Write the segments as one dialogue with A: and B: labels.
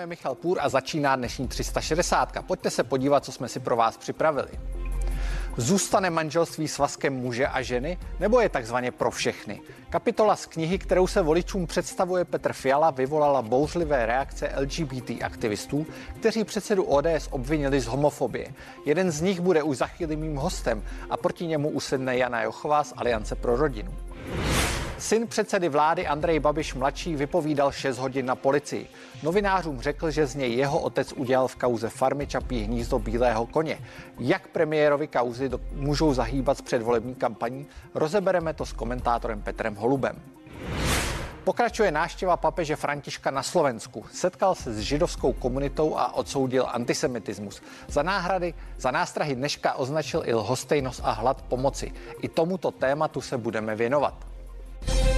A: je Michal Půr a začíná dnešní 360. Pojďte se podívat, co jsme si pro vás připravili. Zůstane manželství svazkem muže a ženy, nebo je takzvaně pro všechny? Kapitola z knihy, kterou se voličům představuje Petr Fiala, vyvolala bouřlivé reakce LGBT aktivistů, kteří předsedu ODS obvinili z homofobie. Jeden z nich bude už za chvíli mým hostem a proti němu usedne Jana Jochová z Aliance pro rodinu. Syn předsedy vlády Andrej Babiš mladší vypovídal 6 hodin na policii. Novinářům řekl, že z něj jeho otec udělal v kauze farmy Čapí hnízdo Bílého koně. Jak premiérovi kauzy do, můžou zahýbat s předvolební kampaní, rozebereme to s komentátorem Petrem Holubem. Pokračuje náštěva papeže Františka na Slovensku. Setkal se s židovskou komunitou a odsoudil antisemitismus. Za náhrady, za nástrahy dneška označil i lhostejnost a hlad pomoci. I tomuto tématu se budeme věnovat. Yeah.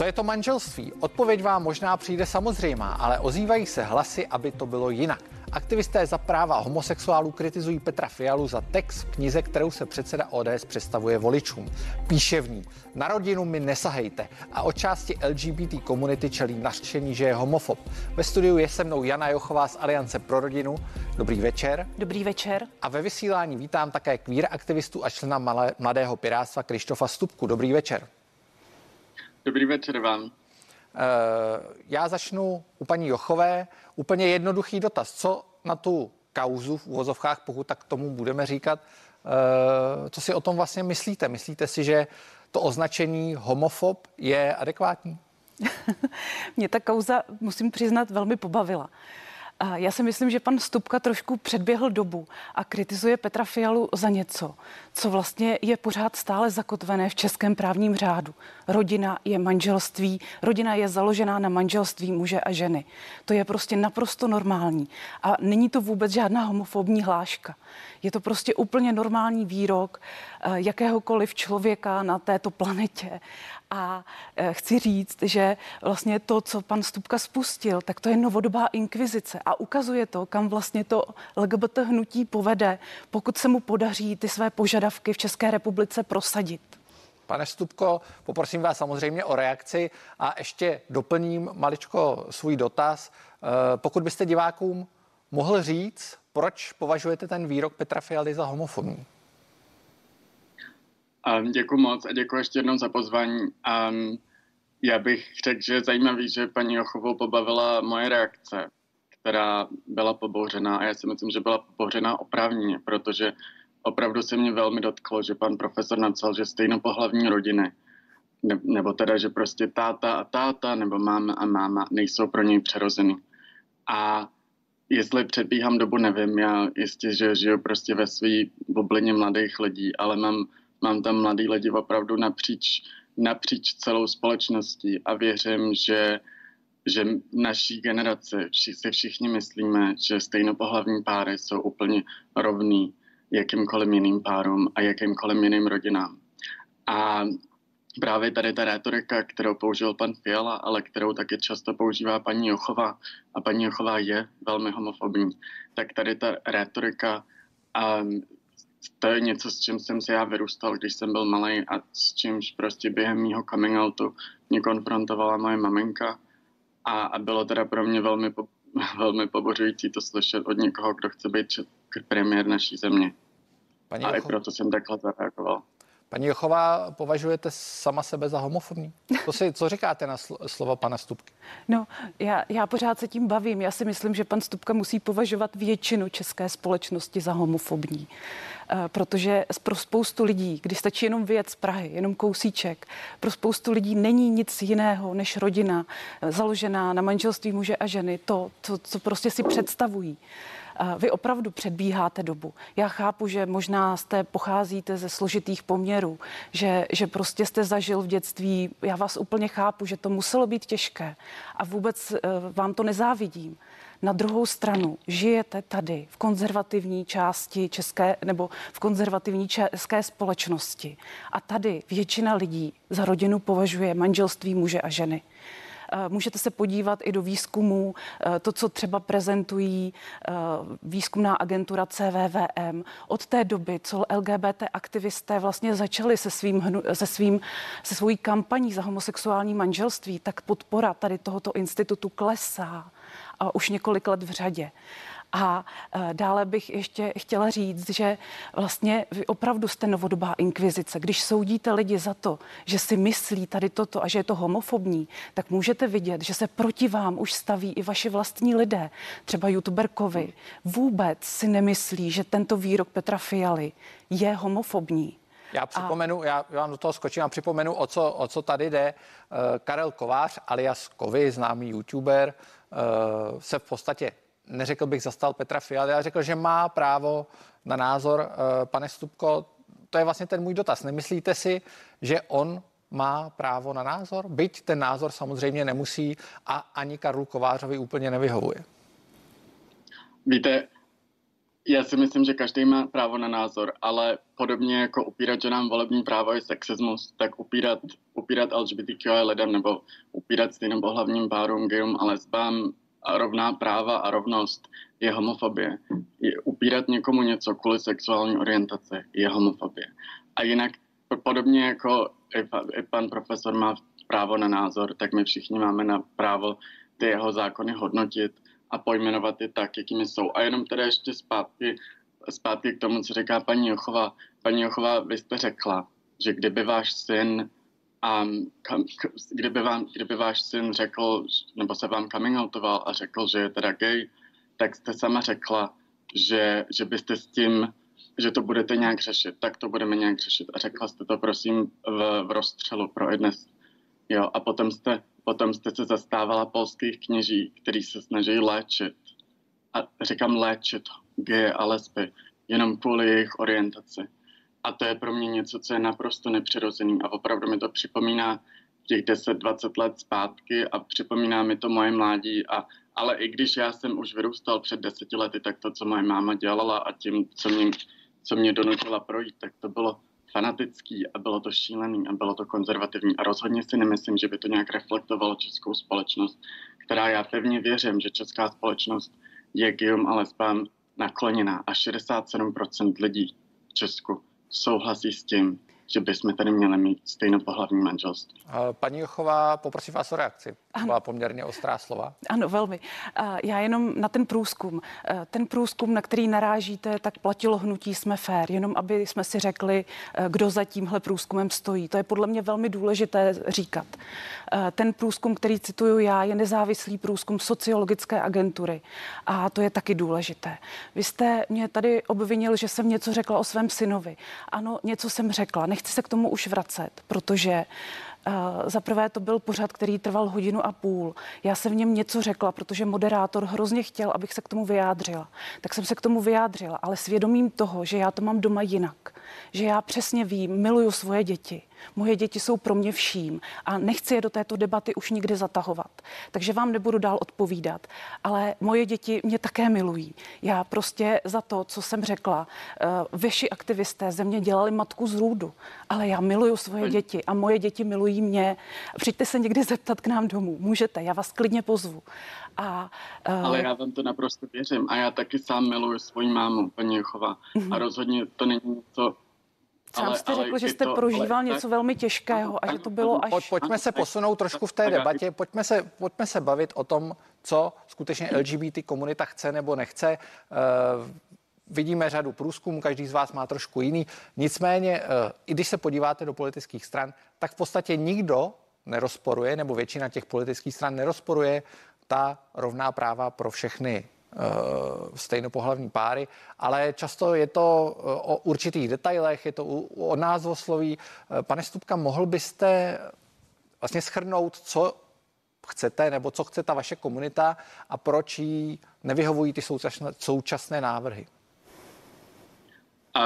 A: Co je to manželství? Odpověď vám možná přijde samozřejmá, ale ozývají se hlasy, aby to bylo jinak. Aktivisté za práva homosexuálů kritizují Petra Fialu za text v knize, kterou se předseda ODS představuje voličům. Píše v ní, na rodinu mi nesahejte a od části LGBT komunity čelí nařčení, že je homofob. Ve studiu je se mnou Jana Jochová z Aliance pro rodinu. Dobrý večer.
B: Dobrý večer.
A: A ve vysílání vítám také kvír aktivistu a člena Mladého pirátstva Krištofa Stupku. Dobrý večer.
C: Dobrý večer vám.
A: Eh, já začnu u paní Jochové. Úplně jednoduchý dotaz. Co na tu kauzu v úvozovkách, pokud tak tomu budeme říkat, eh, co si o tom vlastně myslíte? Myslíte si, že to označení homofob je adekvátní?
B: Mě ta kauza, musím přiznat, velmi pobavila. Já si myslím, že pan Stupka trošku předběhl dobu a kritizuje Petra Fialu za něco, co vlastně je pořád stále zakotvené v českém právním řádu. Rodina je manželství, rodina je založená na manželství muže a ženy. To je prostě naprosto normální. A není to vůbec žádná homofobní hláška. Je to prostě úplně normální výrok eh, jakéhokoliv člověka na této planetě. A eh, chci říct, že vlastně to, co pan Stupka spustil, tak to je novodobá inkvizice a ukazuje to, kam vlastně to LGBT hnutí povede, pokud se mu podaří ty své požadavky v České republice prosadit.
A: Pane Stupko, poprosím vás samozřejmě o reakci a ještě doplním maličko svůj dotaz. Eh, pokud byste divákům mohl říct, proč považujete ten výrok Petra Fialy za homofobní?
C: Um, děkuji moc a děkuji ještě jednou za pozvání. Um, já bych řekl, že je zajímavý, že paní Jochovou pobavila moje reakce, která byla pobouřená a já si myslím, že byla pobouřená oprávněně, protože opravdu se mě velmi dotklo, že pan profesor napsal, že stejnopohlavní rodiny, ne, nebo teda, že prostě táta a táta, nebo máma a máma nejsou pro něj přerozeny. A jestli předbíhám dobu, nevím, já jistě, že žiju prostě ve své bublině mladých lidí, ale mám, mám tam mladý lidi opravdu napříč, napříč celou společností a věřím, že že naší generaci vši, si všichni myslíme, že stejnopohlavní páry jsou úplně rovný jakýmkoliv jiným párům a jakýmkoliv jiným rodinám. A právě tady ta retorika, kterou použil pan Fiala, ale kterou taky často používá paní Jochová, a paní Jochová je velmi homofobní, tak tady ta retorika a to je něco, s čím jsem se já vyrůstal, když jsem byl malý a s čímž prostě během mýho coming outu mě konfrontovala moje maminka a, a bylo teda pro mě velmi, po, velmi pobořující to slyšet od někoho, kdo chce být premiér naší země. Paní a Jocho... i proto jsem takhle zareagoval.
A: Paní Jochová, považujete sama sebe za homofobní? Co, si, co říkáte na sl- slova pana Stupky?
B: No, já, já pořád se tím bavím. Já si myslím, že pan Stupka musí považovat většinu české společnosti za homofobní. E, protože pro spoustu lidí, když stačí jenom věc z Prahy, jenom kousíček, pro spoustu lidí není nic jiného než rodina e, založená na manželství muže a ženy, to, to co prostě si představují. Vy opravdu předbíháte dobu. Já chápu, že možná jste pocházíte ze složitých poměrů, že, že prostě jste zažil v dětství. Já vás úplně chápu, že to muselo být těžké a vůbec eh, vám to nezávidím. Na druhou stranu žijete tady v konzervativní části české nebo v konzervativní české společnosti a tady většina lidí za rodinu považuje manželství muže a ženy. Můžete se podívat i do výzkumu, to, co třeba prezentují výzkumná agentura CVVM. Od té doby, co LGBT aktivisté vlastně začali se svým, se svým, se svojí kampaní za homosexuální manželství, tak podpora tady tohoto institutu klesá a už několik let v řadě. A e, dále bych ještě chtěla říct, že vlastně vy opravdu jste novodobá inkvizice. Když soudíte lidi za to, že si myslí tady toto a že je to homofobní, tak můžete vidět, že se proti vám už staví i vaši vlastní lidé. Třeba youtuberkovi vůbec si nemyslí, že tento výrok Petra Fialy je homofobní.
A: Já připomenu, a... já, vám do toho skočím a připomenu, o co, o co tady jde. Uh, Karel Kovář, alias Kovy, známý youtuber, uh, se v podstatě neřekl bych zastal Petra Fialy, ale řekl, že má právo na názor. Uh, pane Stupko, to je vlastně ten můj dotaz. Nemyslíte si, že on má právo na názor? Byť ten názor samozřejmě nemusí a ani Karlu Kovářovi úplně nevyhovuje.
C: Víte, já si myslím, že každý má právo na názor, ale podobně jako upírat, že nám volební právo je sexismus, tak upírat, upírat LGBTQI lidem nebo upírat stejným pohlavním párům, gayům a lesbám a rovná práva a rovnost je homofobie. Je upírat někomu něco kvůli sexuální orientace je homofobie. A jinak podobně jako i pan profesor má právo na názor, tak my všichni máme na právo ty jeho zákony hodnotit a pojmenovat je tak, jakými jsou. A jenom teda ještě zpátky, zpátky k tomu, co říká paní Jochová. Paní Jochová, vy jste řekla, že kdyby váš syn a kam, kdyby, vám, kdyby váš syn řekl, nebo se vám coming outoval a řekl, že je teda gay, tak jste sama řekla, že, že byste s tím, že to budete nějak řešit, tak to budeme nějak řešit. A řekla jste to, prosím, v, v rozstřelu pro dnes. Jo, a potom jste Potom jste se zastávala polských kněží, kteří se snaží léčit. A říkám léčit geje a lesby jenom kvůli jejich orientaci. A to je pro mě něco, co je naprosto nepřirozený a opravdu mi to připomíná těch 10-20 let zpátky a připomíná mi to moje mládí. A, ale i když já jsem už vyrůstal před deseti lety, tak to, co moje máma dělala a tím, co mě, co mě donutila projít, tak to bylo fanatický a bylo to šílený a bylo to konzervativní a rozhodně si nemyslím, že by to nějak reflektovalo českou společnost, která já pevně věřím, že česká společnost je geom a lesbám nakloněná a 67% lidí v Česku souhlasí s tím, že bychom tady měli mít stejnopohlavní manželství.
A: Paní Jochová, poprosím vás o reakci. Ano. Byla poměrně ostrá slova.
B: Ano, velmi. Já jenom na ten průzkum. Ten průzkum, na který narážíte, tak platilo hnutí Jsme fér, jenom aby jsme si řekli, kdo za tímhle průzkumem stojí. To je podle mě velmi důležité říkat. Ten průzkum, který cituju já, je nezávislý průzkum sociologické agentury a to je taky důležité. Vy jste mě tady obvinil, že jsem něco řekla o svém synovi. Ano, něco jsem řekla. Nechci se k tomu už vracet, protože za prvé to byl pořad, který trval hodinu a půl. Já jsem v něm něco řekla, protože moderátor hrozně chtěl, abych se k tomu vyjádřila. Tak jsem se k tomu vyjádřila, ale svědomím toho, že já to mám doma jinak, že já přesně vím, miluju svoje děti, Moje děti jsou pro mě vším a nechci je do této debaty už nikdy zatahovat. Takže vám nebudu dál odpovídat. Ale moje děti mě také milují. Já prostě za to, co jsem řekla, uh, veši aktivisté ze mě dělali matku z růdu, ale já miluju svoje děti a moje děti milují mě. Přijďte se někdy zeptat k nám domů. Můžete, já vás klidně pozvu.
C: A, uh... Ale já vám to naprosto věřím a já taky sám miluju svoji mámu, paní Jochová. Uh-huh. A rozhodně to není něco,
B: Sám ale, jste řekl, že jste to, prožíval ale, něco tak, velmi těžkého a že to bylo až...
A: Pojďme se posunout trošku v té debatě, pojďme se, pojďme se bavit o tom, co skutečně LGBT komunita chce nebo nechce. Uh, vidíme řadu průzkumů, každý z vás má trošku jiný. Nicméně, uh, i když se podíváte do politických stran, tak v podstatě nikdo nerozporuje, nebo většina těch politických stran nerozporuje ta rovná práva pro všechny Eh, stejnopohlavní páry, ale často je to eh, o určitých detailech, je to o názvosloví. Eh, pane Stupka, mohl byste vlastně schrnout, co chcete, nebo co chce ta vaše komunita a proč jí nevyhovují ty současné, současné návrhy?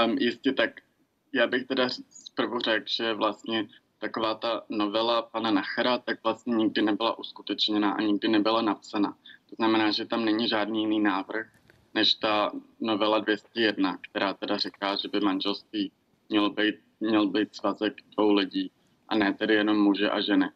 C: Um, jistě tak. Já bych teda zprvu řekl, že vlastně taková ta novela pana Nachera tak vlastně nikdy nebyla uskutečněna a nikdy nebyla napsána. To znamená, že tam není žádný jiný návrh, než ta novela 201, která teda říká, že by manželství měl být, měl být svazek dvou lidí a ne tedy jenom muže a ženy.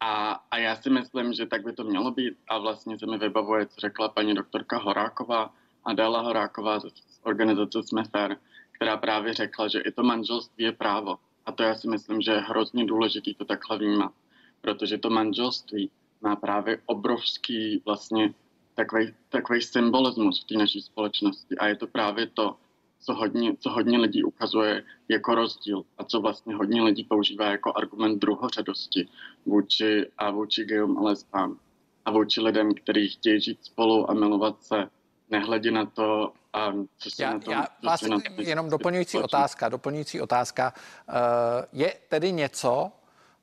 C: A, a já si myslím, že tak by to mělo být a vlastně se mi vybavuje, co řekla paní doktorka Horáková, Adela Horáková z organizace Jsme fair, která právě řekla, že i to manželství je právo. A to já si myslím, že je hrozně důležitý to takhle vnímat, protože to manželství má právě obrovský vlastně takový, takový symbolismus v té naší společnosti. A je to právě to, co hodně, co hodně lidí ukazuje jako rozdíl a co vlastně hodně lidí používá jako argument druhořadosti vůči, a vůči gayům a lesbám a vůči lidem, kteří chtějí žít spolu a milovat se, nehledě na to, a
A: já,
C: tom,
A: já vás
C: tom
A: jenom doplňující otázka, doplňující otázka. Uh, je tedy něco,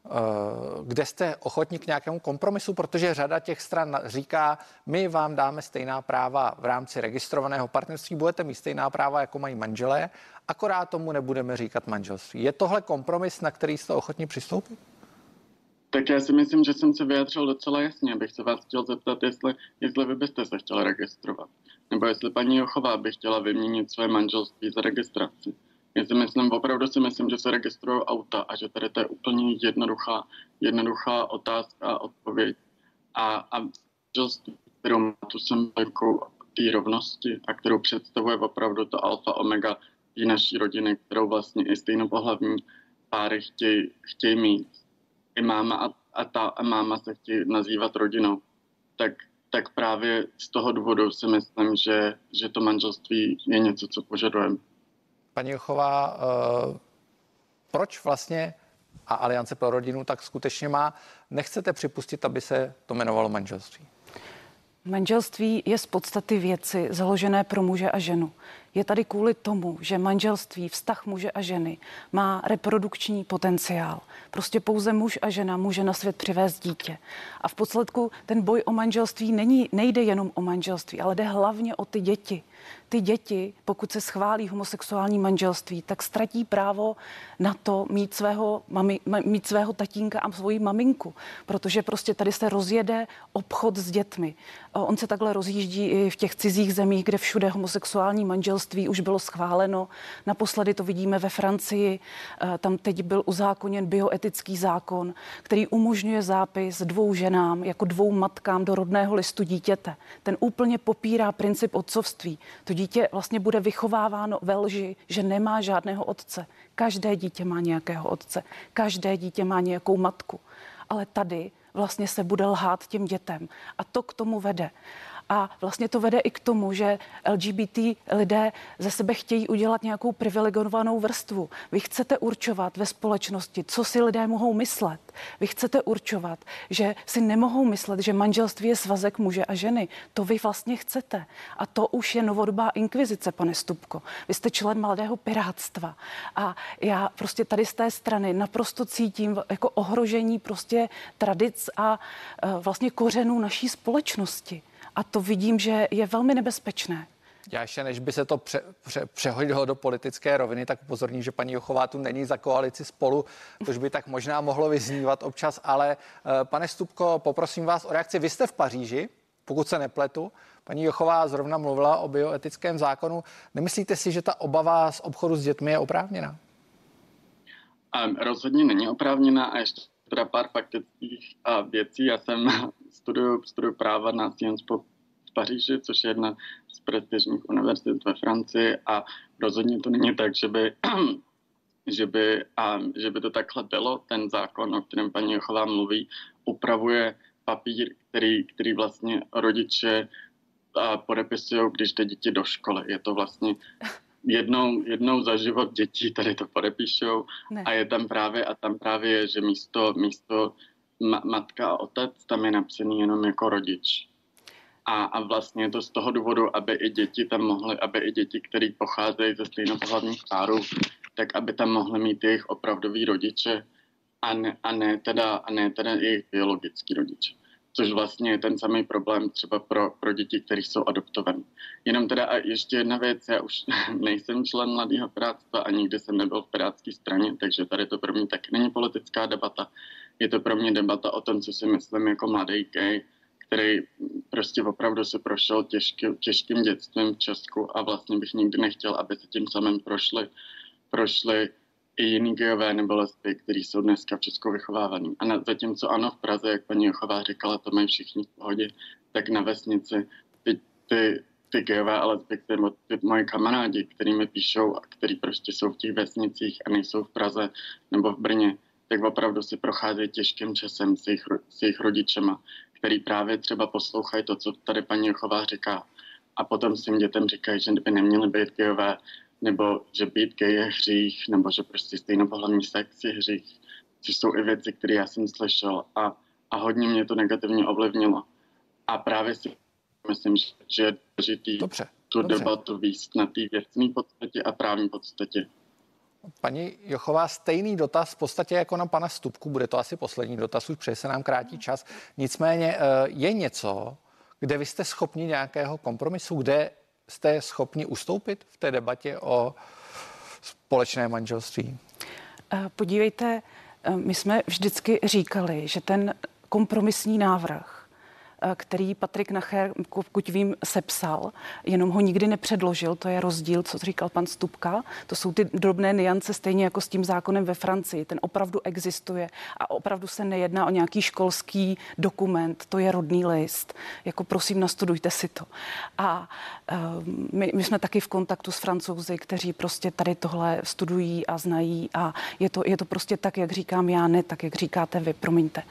A: Eh, kde jste ochotní k nějakému kompromisu, protože řada těch stran říká, my vám dáme stejná práva v rámci registrovaného partnerství, budete mít stejná práva, jako mají manželé, akorát tomu nebudeme říkat manželství. Je tohle kompromis, na který jste ochotní přistoupit?
C: Tak já si myslím, že jsem se vyjádřil docela jasně, abych se vás chtěl zeptat, jestli, jestli vy byste se chtěla registrovat. Nebo jestli paní Jochová by chtěla vyměnit své manželství za registraci. Já si myslím, opravdu si myslím, že se registrují auta a že tady to je úplně jednoduchá, jednoduchá otázka a odpověď. A, a just, kterou má tu symboliku té rovnosti a kterou představuje opravdu to alfa omega té naší rodiny, kterou vlastně i stejnopohlavní páry chtějí, chtějí mít. I máma a, a ta a máma se chtějí nazývat rodinou. Tak, tak právě z toho důvodu si myslím, že, že to manželství je něco, co požadujeme
A: paní Jochová, eh, proč vlastně a Aliance pro rodinu tak skutečně má, nechcete připustit, aby se to jmenovalo manželství?
B: Manželství je z podstaty věci založené pro muže a ženu. Je tady kvůli tomu, že manželství, vztah muže a ženy má reprodukční potenciál. Prostě pouze muž a žena může na svět přivést dítě. A v podstatku ten boj o manželství není, nejde jenom o manželství, ale jde hlavně o ty děti ty děti, pokud se schválí homosexuální manželství, tak ztratí právo na to mít svého, mami, mít svého tatínka a svoji maminku, protože prostě tady se rozjede obchod s dětmi. On se takhle rozjíždí i v těch cizích zemích, kde všude homosexuální manželství už bylo schváleno. Naposledy to vidíme ve Francii. Tam teď byl uzákoněn bioetický zákon, který umožňuje zápis dvou ženám jako dvou matkám do rodného listu dítěte. Ten úplně popírá princip otcovství. To dítě vlastně bude vychováváno ve lži, že nemá žádného otce. Každé dítě má nějakého otce, každé dítě má nějakou matku. Ale tady vlastně se bude lhát těm dětem. A to k tomu vede. A vlastně to vede i k tomu, že LGBT lidé ze sebe chtějí udělat nějakou privilegovanou vrstvu. Vy chcete určovat ve společnosti, co si lidé mohou myslet. Vy chcete určovat, že si nemohou myslet, že manželství je svazek muže a ženy. To vy vlastně chcete. A to už je novodobá inkvizice, pane Stupko. Vy jste člen mladého pirátstva. A já prostě tady z té strany naprosto cítím jako ohrožení prostě tradic a e, vlastně kořenů naší společnosti. A to vidím, že je velmi nebezpečné.
A: Já ještě než by se to pře, pře, přehodilo do politické roviny, tak upozorním, že paní Jochová tu není za koalici spolu, což by tak možná mohlo vyznívat občas, ale eh, pane Stupko, poprosím vás o reakci. Vy jste v Paříži, pokud se nepletu. Paní Jochová zrovna mluvila o bioetickém zákonu. Nemyslíte si, že ta obava z obchodu s dětmi je oprávněná?
C: Um, rozhodně není oprávněná a ještě teda pár faktických věcí. Já jsem studuju, studuju práva na Sciences Po v Paříži, což je jedna z prestižních univerzit ve Francii a rozhodně to není tak, že by, že by, a, že by to takhle bylo. Ten zákon, o kterém paní Jochová mluví, upravuje papír, který, který vlastně rodiče podepisují, když jde dítě do školy. Je to vlastně jednou, jednou za život dětí tady to podepíšou ne. a je tam právě, a tam právě je, že místo, místo ma, matka a otec tam je napsaný jenom jako rodič. A, a vlastně je to z toho důvodu, aby i děti tam mohly, aby i děti, které pocházejí ze stejnopohlavních párů, tak aby tam mohly mít jejich opravdový rodiče a ne, a ne teda, a ne teda jejich biologický rodiče což vlastně je ten samý problém třeba pro, pro děti, které jsou adoptované. Jenom teda a ještě jedna věc, já už nejsem člen mladého pirátstva a nikdy jsem nebyl v pirátské straně, takže tady to pro mě taky není politická debata. Je to pro mě debata o tom, co si myslím jako mladý gay, který prostě opravdu se prošel těžký, těžkým dětstvím v Česku a vlastně bych nikdy nechtěl, aby se tím samým prošli, prošli i jiný gejové nebo lesby, kteří jsou dneska v Česku vychovávaný. A na, zatímco ano, v Praze, jak paní Jochová říkala, to mají všichni v pohodě, tak na vesnici ty, ty, ty gejové a lesby, ty, ty moje kamarádi, který mi píšou a který prostě jsou v těch vesnicích a nejsou v Praze nebo v Brně, tak opravdu si procházejí těžkým časem s jejich, s jejich rodičema, který právě třeba poslouchají to, co tady paní Jochová říká. A potom svým dětem říkají, že by neměly být gejové, nebo že být gay je hřích, nebo že prostě stejnopohlavní sex je hřích, což jsou i věci, které já jsem slyšel a, a hodně mě to negativně ovlivnilo. A právě si myslím, že je důležitý
A: dobře,
C: tu
A: dobře.
C: debatu výst na té věcné podstatě a právní podstatě.
A: Paní Jochová, stejný dotaz v podstatě jako na pana Stupku, bude to asi poslední dotaz, už přeje se nám krátí čas. Nicméně eh, je něco, kde vy jste schopni nějakého kompromisu, kde jste schopni ustoupit v té debatě o společné manželství?
B: Eh, podívejte, eh, my jsme vždycky říkali, že ten kompromisní návrh který Patrik Nacher, pokud vím, sepsal, jenom ho nikdy nepředložil. To je rozdíl, co říkal pan Stupka. To jsou ty drobné niance, stejně jako s tím zákonem ve Francii. Ten opravdu existuje a opravdu se nejedná o nějaký školský dokument. To je rodný list. Jako prosím, nastudujte si to. A um, my, my jsme taky v kontaktu s francouzi, kteří prostě tady tohle studují a znají a je to, je to prostě tak, jak říkám já, ne tak, jak říkáte vy, promiňte.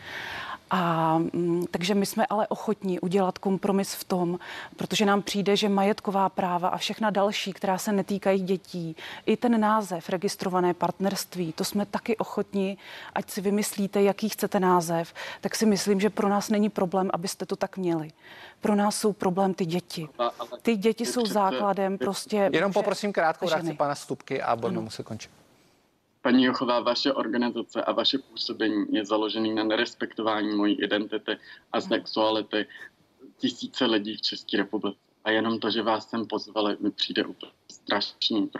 B: A mm, takže my jsme ale ochotní udělat kompromis v tom, protože nám přijde, že majetková práva a všechna další, která se netýkají dětí, i ten název registrované partnerství, to jsme taky ochotní, ať si vymyslíte, jaký chcete název, tak si myslím, že pro nás není problém, abyste to tak měli. Pro nás jsou problém ty děti. Ty děti jsou základem prostě.
A: Jenom poprosím krátkou reakci pana Stupky a budeme muset končit.
C: Paní Jochová, vaše organizace a vaše působení je založený na nerespektování mojí identity a sexuality tisíce lidí v České republice. A jenom to, že vás sem pozvali, mi přijde úplně strašný,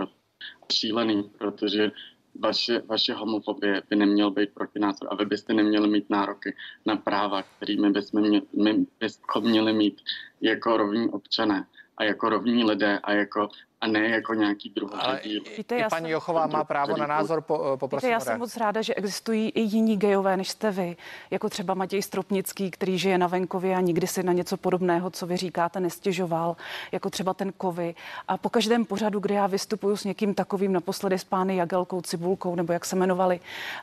C: šílený, protože vaše, vaše homofobie by neměl být protinázor a vy byste neměli mít nároky na práva, kterými bychom měli, my bychom měli mít jako rovní občané a jako rovní lidé a jako a ne jako nějaký druhý díl.
A: Víte, I paní Jochová má právo na názor, po, poprosím
B: Víte, já jsem moc ráda, že existují i jiní gejové, než jste vy, jako třeba Matěj Stropnický, který žije na venkově a nikdy si na něco podobného, co vy říkáte, nestěžoval, jako třeba ten Kovy. A po každém pořadu, kde já vystupuju s někým takovým, naposledy s pány Jagelkou, Cibulkou, nebo jak se jmenovali,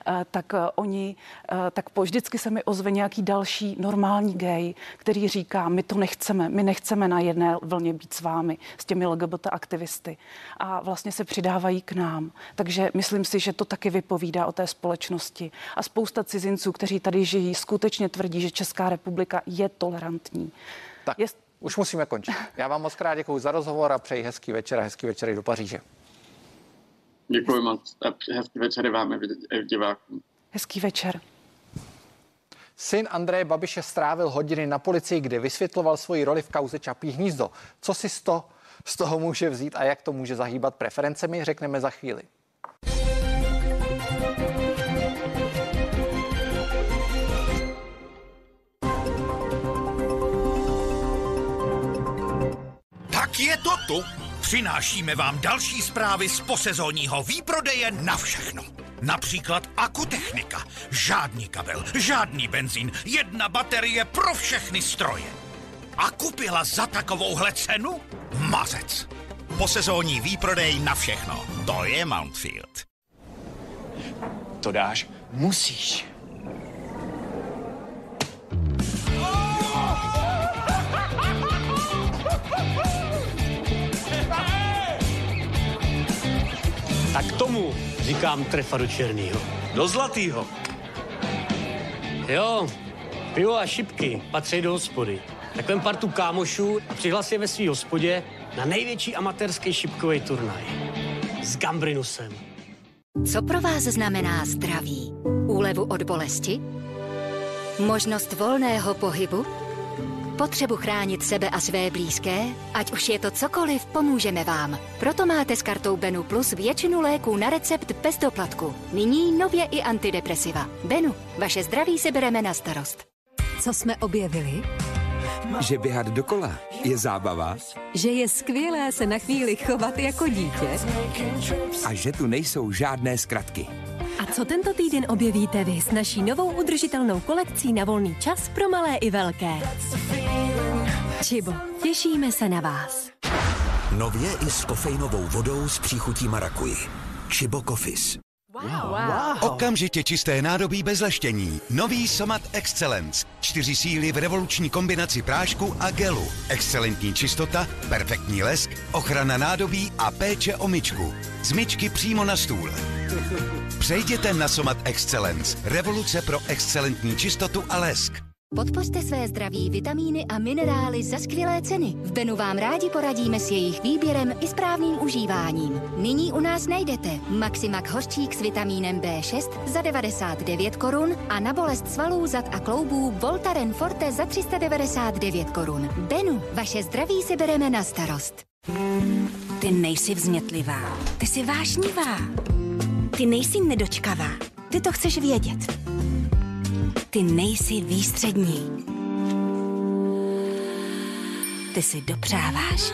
B: eh, tak eh, oni, eh, tak po vždycky se mi ozve nějaký další normální gay, který říká, my to nechceme, my nechceme na jedné vlně být s vámi, s těmi LGBT aktivisty aktivisty a vlastně se přidávají k nám. Takže myslím si, že to taky vypovídá o té společnosti. A spousta cizinců, kteří tady žijí, skutečně tvrdí, že Česká republika je tolerantní.
A: Tak. Je... Už musíme končit. Já vám moc krát děkuji za rozhovor a přeji hezký večer a hezký večer i do Paříže.
C: Děkuji moc a hezký večer vám i divákům.
B: Hezký večer.
A: Syn Andreje Babiše strávil hodiny na policii, kde vysvětloval svoji roli v kauze Čapí hnízdo. Co si z toho z toho může vzít a jak to může zahýbat preferencemi, řekneme za chvíli.
D: Tak je to tu. Přinášíme vám další zprávy z posezónního výprodeje na všechno. Například akutechnika. Žádný kabel, žádný benzín, jedna baterie pro všechny stroje. A kupila za takovouhle cenu? Mazec. Po sezónní výprodej na všechno. To je Mountfield.
E: To dáš? Musíš.
F: Tak tomu říkám trefa do černýho.
E: Do zlatýho.
F: Jo, pivo a šipky patří do hospody. Tak vem partu kámošů a přihlas je ve svý hospodě na největší amatérský šipkový turnaj. S Gambrinusem.
G: Co pro vás znamená zdraví? Úlevu od bolesti? Možnost volného pohybu? Potřebu chránit sebe a své blízké? Ať už je to cokoliv, pomůžeme vám. Proto máte s kartou Benu Plus většinu léků na recept bez doplatku. Nyní nově i antidepresiva. Benu, vaše zdraví se bereme na starost.
H: Co jsme objevili? Že běhat dokola je zábava
I: Že je skvělé se na chvíli chovat jako dítě.
H: a že tu nejsou žádné zkratky.
I: A co tento týden objevíte vy s naší novou udržitelnou kolekcí na volný čas pro malé i velké? Čibo, těšíme se na vás.
J: Nově i s kofeinovou vodou s příchutí marakuji. Chibo Coffees.
K: Okamžitě čisté nádobí bez leštění. Nový Somat Excellence. Čtyři síly v revoluční kombinaci prášku a gelu. Excelentní čistota, perfektní lesk, ochrana nádobí a péče o myčku. Z myčky přímo na stůl. Přejděte na Somat Excellence. Revoluce pro excelentní čistotu a lesk.
G: Podpořte své zdraví vitamíny a minerály za skvělé ceny. V Benu vám rádi poradíme s jejich výběrem i správným užíváním. Nyní u nás najdete Maximax hořčík s vitamínem B6 za 99 korun a na bolest svalů, zad a kloubů Voltaren Forte za 399 korun. Benu, vaše zdraví si bereme na starost.
L: Ty nejsi vznětlivá, ty jsi vášnivá. Ty nejsi nedočkavá, ty to chceš vědět. Ty nejsi výstřední. Ty si dopřáváš.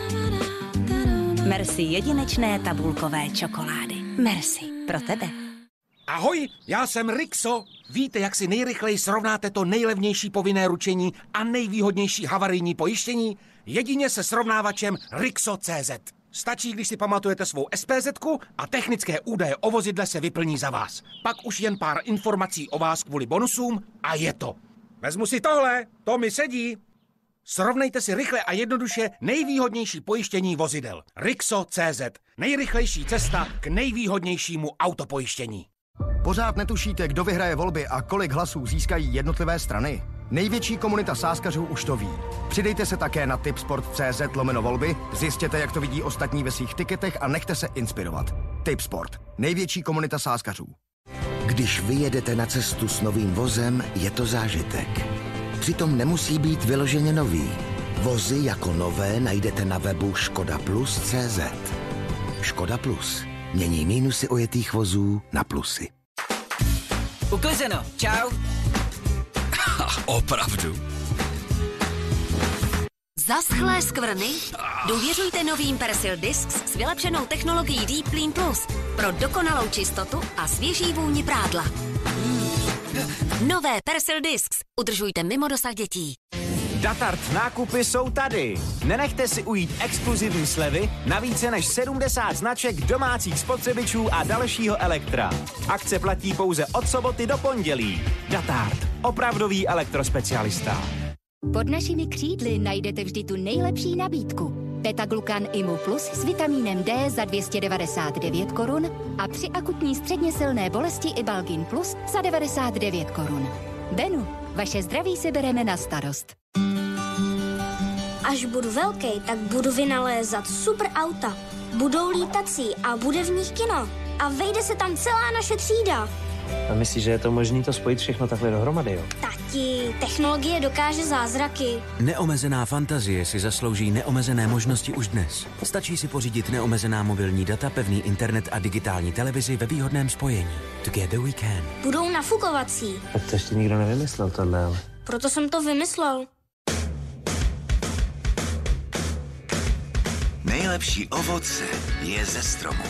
L: Merci jedinečné tabulkové čokolády. Merci pro tebe.
M: Ahoj, já jsem Rixo. Víte, jak si nejrychleji srovnáte to nejlevnější povinné ručení a nejvýhodnější havarijní pojištění? Jedině se srovnávačem Rixo.cz. Stačí, když si pamatujete svou SPZ a technické údaje o vozidle se vyplní za vás. Pak už jen pár informací o vás kvůli bonusům a je to. Vezmu si tohle, to mi sedí. Srovnejte si rychle a jednoduše nejvýhodnější pojištění vozidel. Rixo.cz. Nejrychlejší cesta k nejvýhodnějšímu autopojištění.
N: Pořád netušíte, kdo vyhraje volby a kolik hlasů získají jednotlivé strany? Největší komunita sáskařů už to ví. Přidejte se také na tipsport.cz lomeno volby, zjistěte, jak to vidí ostatní ve svých tiketech a nechte se inspirovat. Tipsport. Největší komunita sáskařů.
J: Když vyjedete na cestu s novým vozem, je to zážitek. Přitom nemusí být vyloženě nový. Vozy jako nové najdete na webu škodaplus.cz. Škoda Plus. Mění mínusy ojetých vozů na plusy.
O: Uklizeno, čau.
J: Opravdu?
P: Zaschlé skvrny? Důvěřujte novým Persil Discs s vylepšenou technologií Deep Clean Plus pro dokonalou čistotu a svěží vůni prádla. Nové Persil Discs. Udržujte mimo dosah dětí.
E: Datart nákupy jsou tady. Nenechte si ujít exkluzivní slevy na více než 70 značek domácích spotřebičů a dalšího elektra. Akce platí pouze od soboty do pondělí. Datart. Opravdový elektrospecialista.
G: Pod našimi křídly najdete vždy tu nejlepší nabídku. Betaglukan Imu Plus s vitamínem D za 299 korun a při akutní středně silné bolesti i Balgin Plus za 99 korun. Benu, vaše zdraví si bereme na starost.
Q: Až budu velký, tak budu vynalézat super auta. Budou lítací a bude v nich kino. A vejde se tam celá naše třída.
F: A myslíš, že je to možné to spojit všechno takhle dohromady, jo?
Q: Tati, technologie dokáže zázraky.
R: Neomezená fantazie si zaslouží neomezené možnosti už dnes. Stačí si pořídit neomezená mobilní data, pevný internet a digitální televizi ve výhodném spojení. Together we can.
Q: Budou nafukovací.
F: Tak to ještě nikdo nevymyslel tohle, ale...
Q: Proto jsem to vymyslel.
S: Nejlepší ovoce je ze stromu.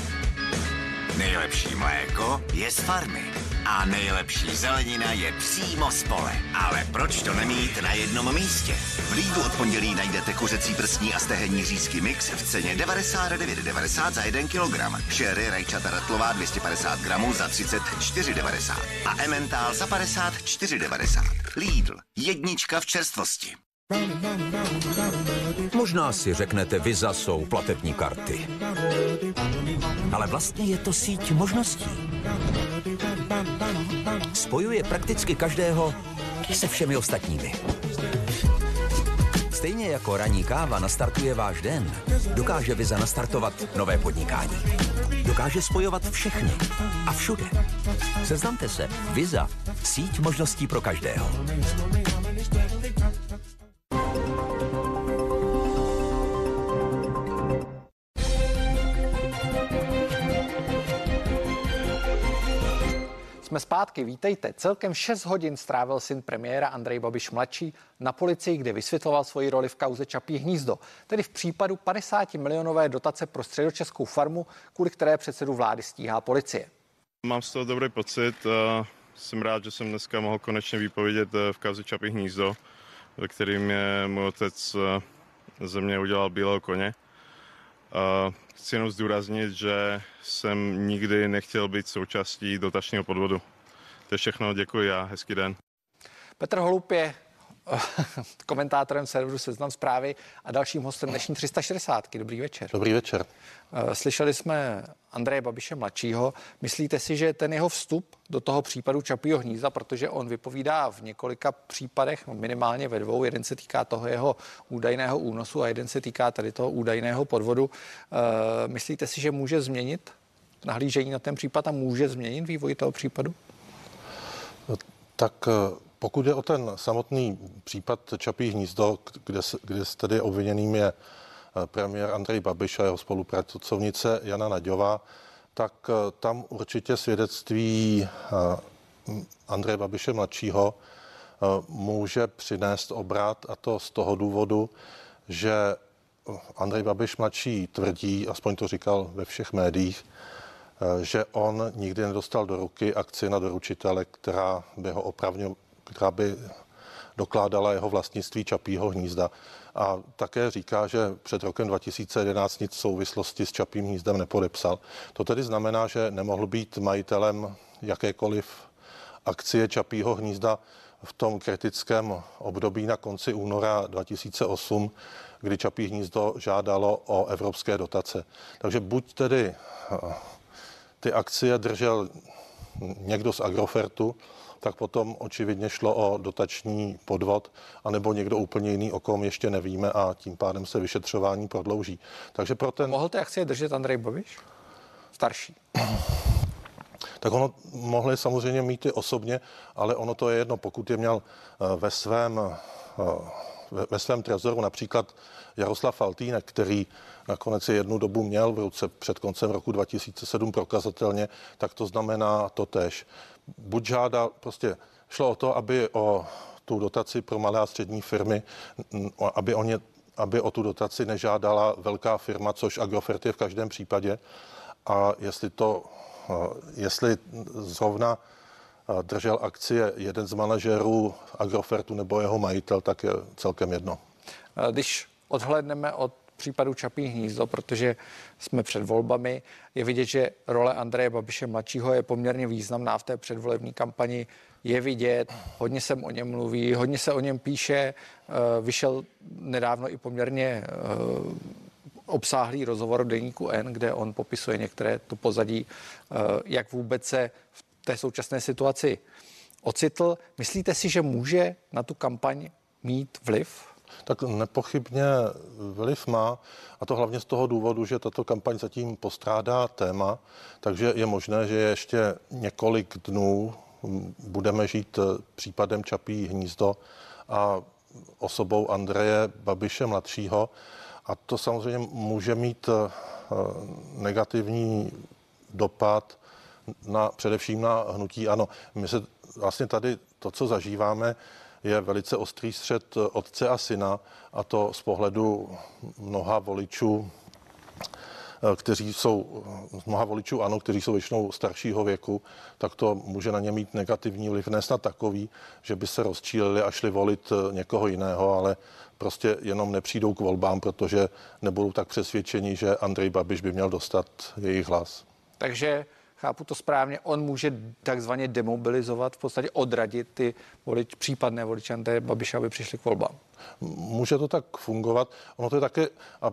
S: Nejlepší mléko je z farmy. A nejlepší zelenina je přímo z pole. Ale proč to nemít na jednom místě? V Lidlu od pondělí najdete kuřecí prsní a stehenní řízky mix v ceně 99,90 za 1 kg. Sherry rajčata ratlová 250 gramů za 34,90 a Emmental za 54,90. Lidl. Jednička v čerstvosti.
R: Možná si řeknete, Visa jsou platební karty. Ale vlastně je to síť možností. Spojuje prakticky každého se všemi ostatními. Stejně jako ranní káva nastartuje váš den, dokáže Visa nastartovat nové podnikání. Dokáže spojovat všechny a všude. Seznamte se. Visa. Síť možností pro každého.
A: Jsme zpátky, vítejte. Celkem 6 hodin strávil syn premiéra Andrej Babiš mladší na policii, kde vysvětloval svoji roli v kauze Čapí hnízdo, tedy v případu 50 milionové dotace pro středočeskou farmu, kvůli které předsedu vlády stíhá policie.
T: Mám z toho dobrý pocit. Jsem rád, že jsem dneska mohl konečně výpovědět eh, v kauze Čapí hnízdo, ve kterým je můj otec eh, ze mě udělal bílého koně. A Chci jenom zdůraznit, že jsem nikdy nechtěl být součástí dotačního podvodu. To je všechno, děkuji a hezký den.
A: Petr Holub je komentátorem serveru Seznam zprávy a dalším hostem dnešní 360. Dobrý večer.
U: Dobrý večer.
A: Eh, Slyšeli jsme Andreje Babiše mladšího. Myslíte si, že ten jeho vstup do toho případu Čapího hnízda, protože on vypovídá v několika případech, minimálně ve dvou, jeden se týká toho jeho údajného únosu a jeden se týká tady toho údajného podvodu. Eh, Myslíte si, že může změnit nahlížení na ten případ a může změnit vývoj toho případu?
U: Tak eh, pokud je o ten samotný případ Čapí hnízdo, kde, kde tedy obviněným je eh, premiér Andrej Babiš a jeho spolupracovnice Jana Naďová, tak eh, tam určitě svědectví eh, Andreje Babiše mladšího může přinést obrat a to z toho důvodu, že Andrej Babiš mladší tvrdí, aspoň to říkal ve všech médiích, že on nikdy nedostal do ruky akci na doručitele, která by ho opravňo, která by dokládala jeho vlastnictví Čapího hnízda. A také říká, že před rokem 2011 nic v souvislosti s Čapím hnízdem nepodepsal. To tedy znamená, že nemohl být majitelem jakékoliv akcie Čapího hnízda v tom kritickém období na konci února 2008, kdy Čapí hnízdo žádalo o evropské dotace. Takže buď tedy eh, ty akcie držel někdo z Agrofertu, tak potom očividně šlo o dotační podvod, anebo někdo úplně jiný, o kom ještě nevíme a tím pádem se vyšetřování prodlouží. Takže pro ten...
A: Mohl ty akcie držet Andrej Babiš? Starší.
U: Tak ono mohli samozřejmě mít i osobně, ale ono to je jedno, pokud je měl eh, ve svém, eh, ve, ve svém trezoru například Jaroslav Faltýnek, který nakonec je jednu dobu měl v ruce před koncem roku 2007 prokazatelně, tak to znamená to tež. Buď žádá, prostě šlo o to, aby o tu dotaci pro malé a střední firmy, aby o, ně, aby o tu dotaci nežádala velká firma, což Agrofert je v každém případě. A jestli to, jestli zrovna držel akcie jeden z manažerů Agrofertu nebo jeho majitel, tak je celkem jedno.
A: Když odhledneme od případu Čapí hnízdo, protože jsme před volbami, je vidět, že role Andreje Babiše mladšího je poměrně významná v té předvolební kampani. Je vidět, hodně se o něm mluví, hodně se o něm píše. Eh, Vyšel nedávno i poměrně eh, obsáhlý rozhovor v deníku N, kde on popisuje některé to pozadí, eh, jak vůbec se v té současné situaci ocitl. Myslíte si, že může na tu kampaň mít vliv?
U: Tak nepochybně vliv má, a to hlavně z toho důvodu, že tato kampaň zatím postrádá téma, takže je možné, že ještě několik dnů mm, budeme žít eh, případem Čapí hnízdo a osobou Andreje Babiše mladšího. A to samozřejmě může mít eh, negativní dopad na, především na hnutí ano. My se vlastně tady to, co zažíváme, je velice ostrý střed otce a syna a to z pohledu mnoha voličů, eh, kteří jsou, mnoha voličů ano, kteří jsou většinou staršího věku, tak to může na ně mít negativní vliv, ne snad takový, že by se rozčílili a šli volit eh, někoho jiného, ale prostě jenom nepřijdou k volbám, protože nebudou tak přesvědčeni, že Andrej Babiš by měl dostat jejich hlas.
A: Takže chápu to správně, on může takzvaně demobilizovat, v podstatě odradit ty volič, případné voliče Andreje Babiše, aby přišli k volbám.
U: Může to tak fungovat. Ono to je také, a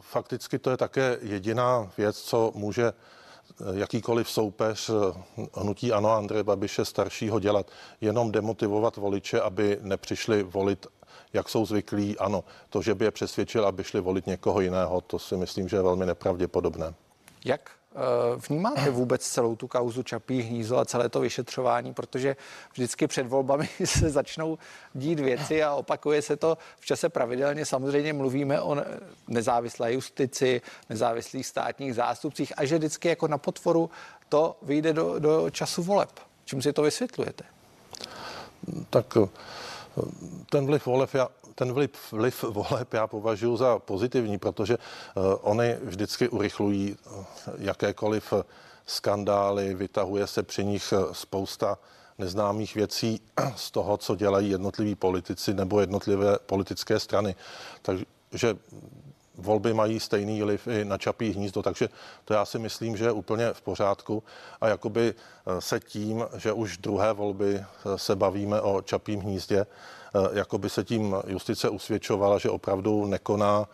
U: fakticky to je také jediná věc, co může eh, jakýkoliv soupeř eh, hnutí ano Andreje Babiše staršího dělat. Jenom demotivovat voliče, aby nepřišli volit jak jsou zvyklí, ano. To, že by je přesvědčil, aby šli volit někoho jiného, to si myslím, že je velmi nepravděpodobné.
A: Jak vnímáte vůbec celou tu kauzu Čapí hnízdo a celé to vyšetřování, protože vždycky před volbami se začnou dít věci a opakuje se to v čase pravidelně. Samozřejmě mluvíme o ne- nezávislé justici, nezávislých státních zástupcích a že vždycky jako na potvoru to vyjde do, do času voleb. Čím si to vysvětlujete?
U: Tak eh, ten vliv voleb já, ten vliv, vliv voleb já považuji za pozitivní, protože uh, oni vždycky urychlují uh, jakékoliv skandály, vytahuje se při nich spousta neznámých věcí z toho, co dělají jednotliví politici nebo jednotlivé politické strany. Takže volby mají stejný vliv i na Čapí hnízdo, takže to já si myslím, že je úplně v pořádku a jakoby se tím, že už druhé volby se bavíme o Čapím hnízdě, jakoby se tím justice usvědčovala, že opravdu nekoná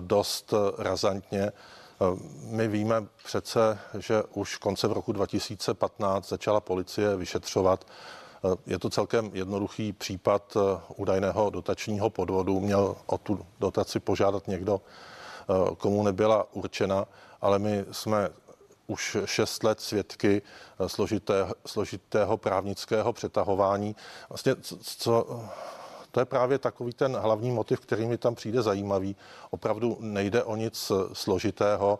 U: dost razantně. My víme přece, že už koncem roku 2015 začala policie vyšetřovat. Je to celkem jednoduchý případ údajného dotačního podvodu. Měl o tu dotaci požádat někdo, komu nebyla určena, ale my jsme už šest let svědky složitého, složitého právnického přetahování. Vlastně, co, to je právě takový ten hlavní motiv, který mi tam přijde zajímavý. Opravdu nejde o nic složitého,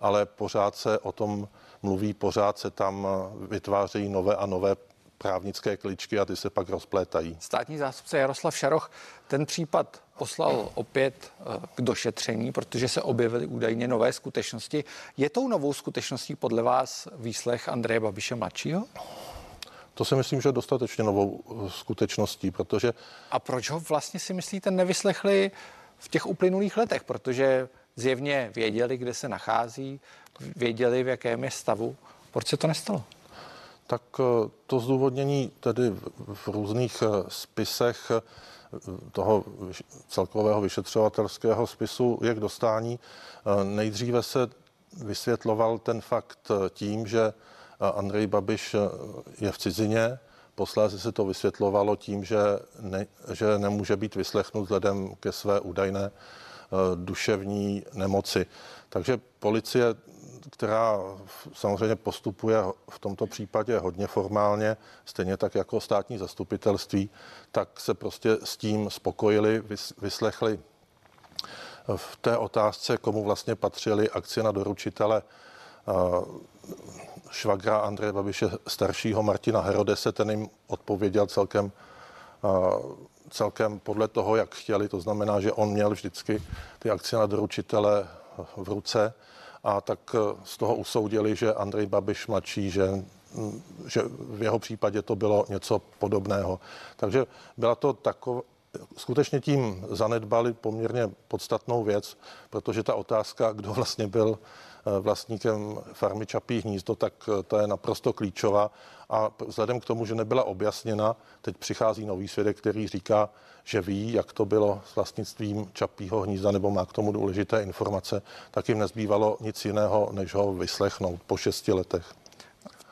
U: ale pořád se o tom mluví, pořád se tam vytvářejí nové a nové právnické kličky a ty se pak rozplétají.
A: Státní zástupce Jaroslav Šaroch ten případ poslal opět eh, k došetření, protože se objevily údajně nové skutečnosti. Je tou novou skutečností podle vás výslech Andreje Babiše mladšího?
U: To si myslím, že je dostatečně novou eh, skutečností, protože...
A: A proč ho vlastně si myslíte nevyslechli v těch uplynulých letech? Protože zjevně věděli, kde se nachází, věděli, v jakém je stavu. Proč se to nestalo?
U: Tak eh, to zdůvodnění tedy v různých eh, spisech toho celkového vyšetřovatelského spisu je k dostání. Nejdříve se vysvětloval ten fakt tím, že Andrej Babiš je v cizině. Posléze se to vysvětlovalo tím, že, ne, že nemůže být vyslechnut vzhledem ke své údajné eh, duševní nemoci. Takže policie, která samozřejmě postupuje v tomto případě hodně formálně, stejně tak jako státní zastupitelství, tak se prostě s tím spokojili, vyslechli v té otázce, komu vlastně patřily akcie na doručitele eh, švagra Andreje Babiše staršího Martina Herodese, ten jim odpověděl celkem, celkem podle toho, jak chtěli. To znamená, že on měl vždycky ty akcie na doručitele v ruce a tak e, z toho usoudili, že Andrej Babiš mladší, že že v jeho případě to bylo něco podobného. Takže byla to taková, skutečně tím zanedbali poměrně podstatnou věc, protože ta otázka, kdo vlastně byl vlastníkem farmy Čapí hnízdo, tak eh, to je naprosto klíčová. A vzhledem k tomu, že nebyla objasněna, teď přichází nový svědek, který říká, že ví, jak to bylo s vlastnictvím Čapího hnízda, nebo má k tomu důležité informace, tak jim nezbývalo nic jiného, než ho vyslechnout po šesti letech.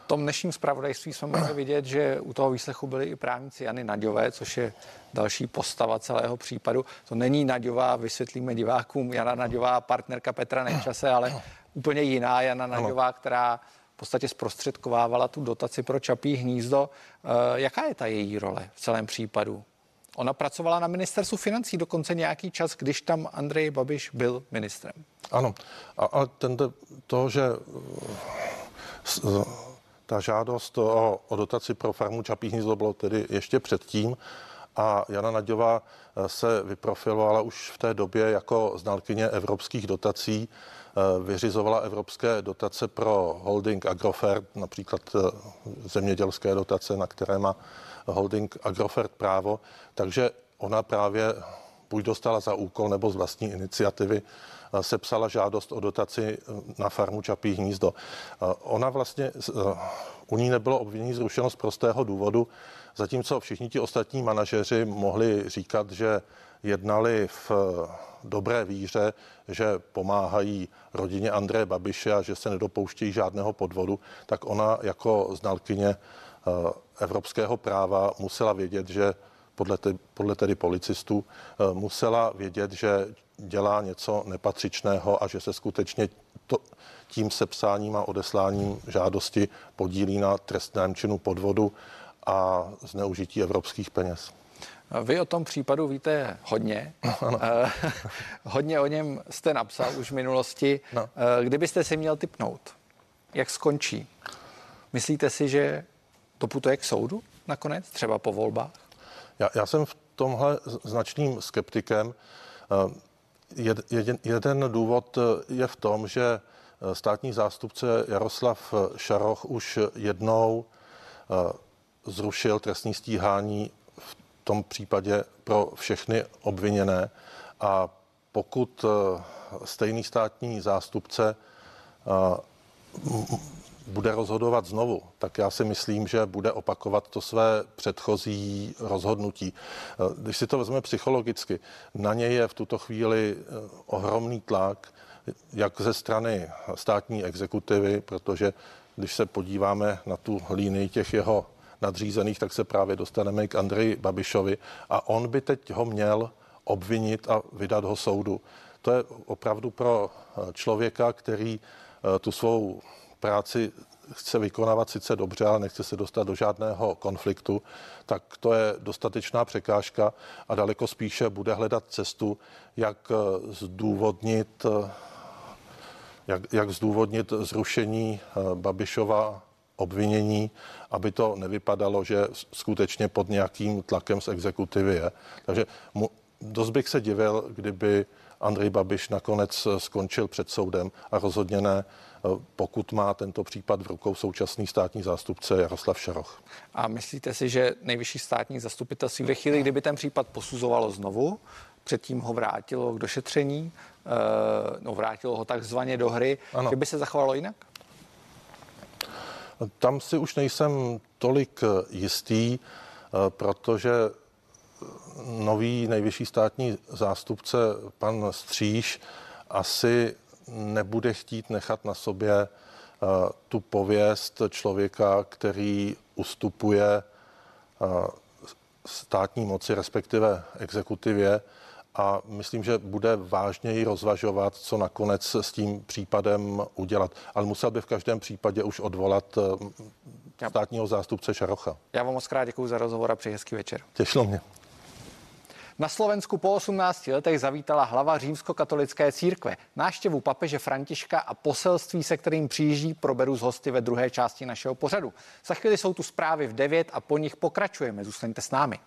A: V tom dnešním zpravodajství jsme mohli vidět, že u toho výslechu byli i právníci Jany Naďové, což je další postava celého případu. To není Naďová, vysvětlíme divákům, Jana Naďová, partnerka Petra Nečase, ale úplně jiná Jana Naďová, která v podstatě zprostředkovávala tu dotaci pro Čapí hnízdo. Eh, jaká je ta její role v celém případu? Ona pracovala na ministerstvu financí dokonce nějaký čas, když tam Andrej Babiš byl ministrem.
U: Ano, a, a ten, to, že eh, ta žádost o, o dotaci pro farmu Čapí hnízdo bylo tedy ještě předtím a Jana Naďová eh, se vyprofilovala už v té době jako znalkyně evropských dotací vyřizovala evropské dotace pro holding Agrofert, například eh, zemědělské dotace, na které má holding Agrofert právo. Takže ona právě buď dostala za úkol nebo z vlastní iniciativy eh, sepsala žádost o dotaci na farmu Čapí hnízdo. Ona vlastně, u ní nebylo obvinění zrušeno z prostého důvodu, zatímco všichni ti ostatní manažeři mohli říkat, že jednali v dobré víře, že pomáhají rodině Andreje Babiše a že se nedopouštějí žádného podvodu, tak ona jako znalkyně eh, evropského práva musela vědět, že podle, te, podle tedy policistů eh, musela vědět, že dělá něco nepatřičného a že se skutečně to, tím sepsáním a odesláním žádosti podílí na trestném činu podvodu a zneužití evropských peněz.
A: Vy o tom případu víte hodně. Uh, hodně o něm jste napsal už v minulosti. No. Uh, kdybyste si měl typnout, jak skončí? Myslíte si, že doputuje k soudu nakonec, třeba po volbách?
U: Já, já jsem v tomhle značným skeptikem. Jed, jeden, jeden důvod je v tom, že státní zástupce Jaroslav Šaroch už jednou zrušil trestní stíhání v tom případě pro všechny obviněné a pokud stejný státní zástupce bude rozhodovat znovu, tak já si myslím, že bude opakovat to své předchozí rozhodnutí. Když si to vezme psychologicky, na něj je v tuto chvíli eh, ohromný tlak, jak ze strany státní exekutivy, protože když se podíváme na tu línii těch jeho nadřízených, tak se právě dostaneme k Andreji Babišovi a on by teď ho měl obvinit a vydat ho soudu. To je opravdu pro eh, člověka, který eh, tu svou práci chce vykonávat sice dobře, ale nechce se dostat do žádného konfliktu, tak to je dostatečná překážka a daleko spíše bude hledat cestu, jak eh, zdůvodnit, jak, jak zdůvodnit zrušení Babišova obvinění, aby to nevypadalo, že skutečně pod nějakým tlakem z exekutivy je. Takže mu, dost bych se divil, kdyby Andrej Babiš nakonec skončil před soudem a rozhodně ne, pokud má tento případ v rukou současný státní zástupce Jaroslav Šaroch.
A: A myslíte si, že nejvyšší státní zastupitelství ve chvíli, kdyby ten případ posuzovalo znovu, předtím ho vrátilo k došetření, eh, no vrátilo ho takzvaně do hry, ano. že by se zachovalo jinak?
U: Tam si už nejsem tolik jistý, eh, protože nový nejvyšší státní zástupce, pan Stříž, asi nebude chtít nechat na sobě eh, tu pověst člověka, který ustupuje eh, státní moci, respektive exekutivě a myslím, že bude vážněji rozvažovat, co nakonec s tím případem udělat. Ale musel by v každém případě už odvolat eh, státního zástupce Šarocha.
A: Já vám moc krát děkuji za rozhovor a přeji hezký večer.
U: Těšilo mě.
A: Na Slovensku po 18 letech zavítala hlava římskokatolické církve. Náštěvu papeže Františka a poselství, se kterým přijíždí, proberu z hosty ve druhé části našeho pořadu. Za chvíli jsou tu zprávy v 9 a po nich pokračujeme. Zůstaňte s námi.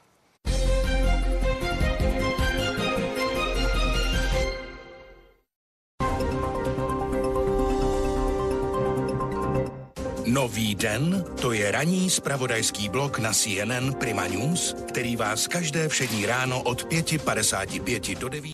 D: Nový den, to je ranní spravodajský blok na CNN Prima News, který vás každé všední ráno od 5.55 do 9.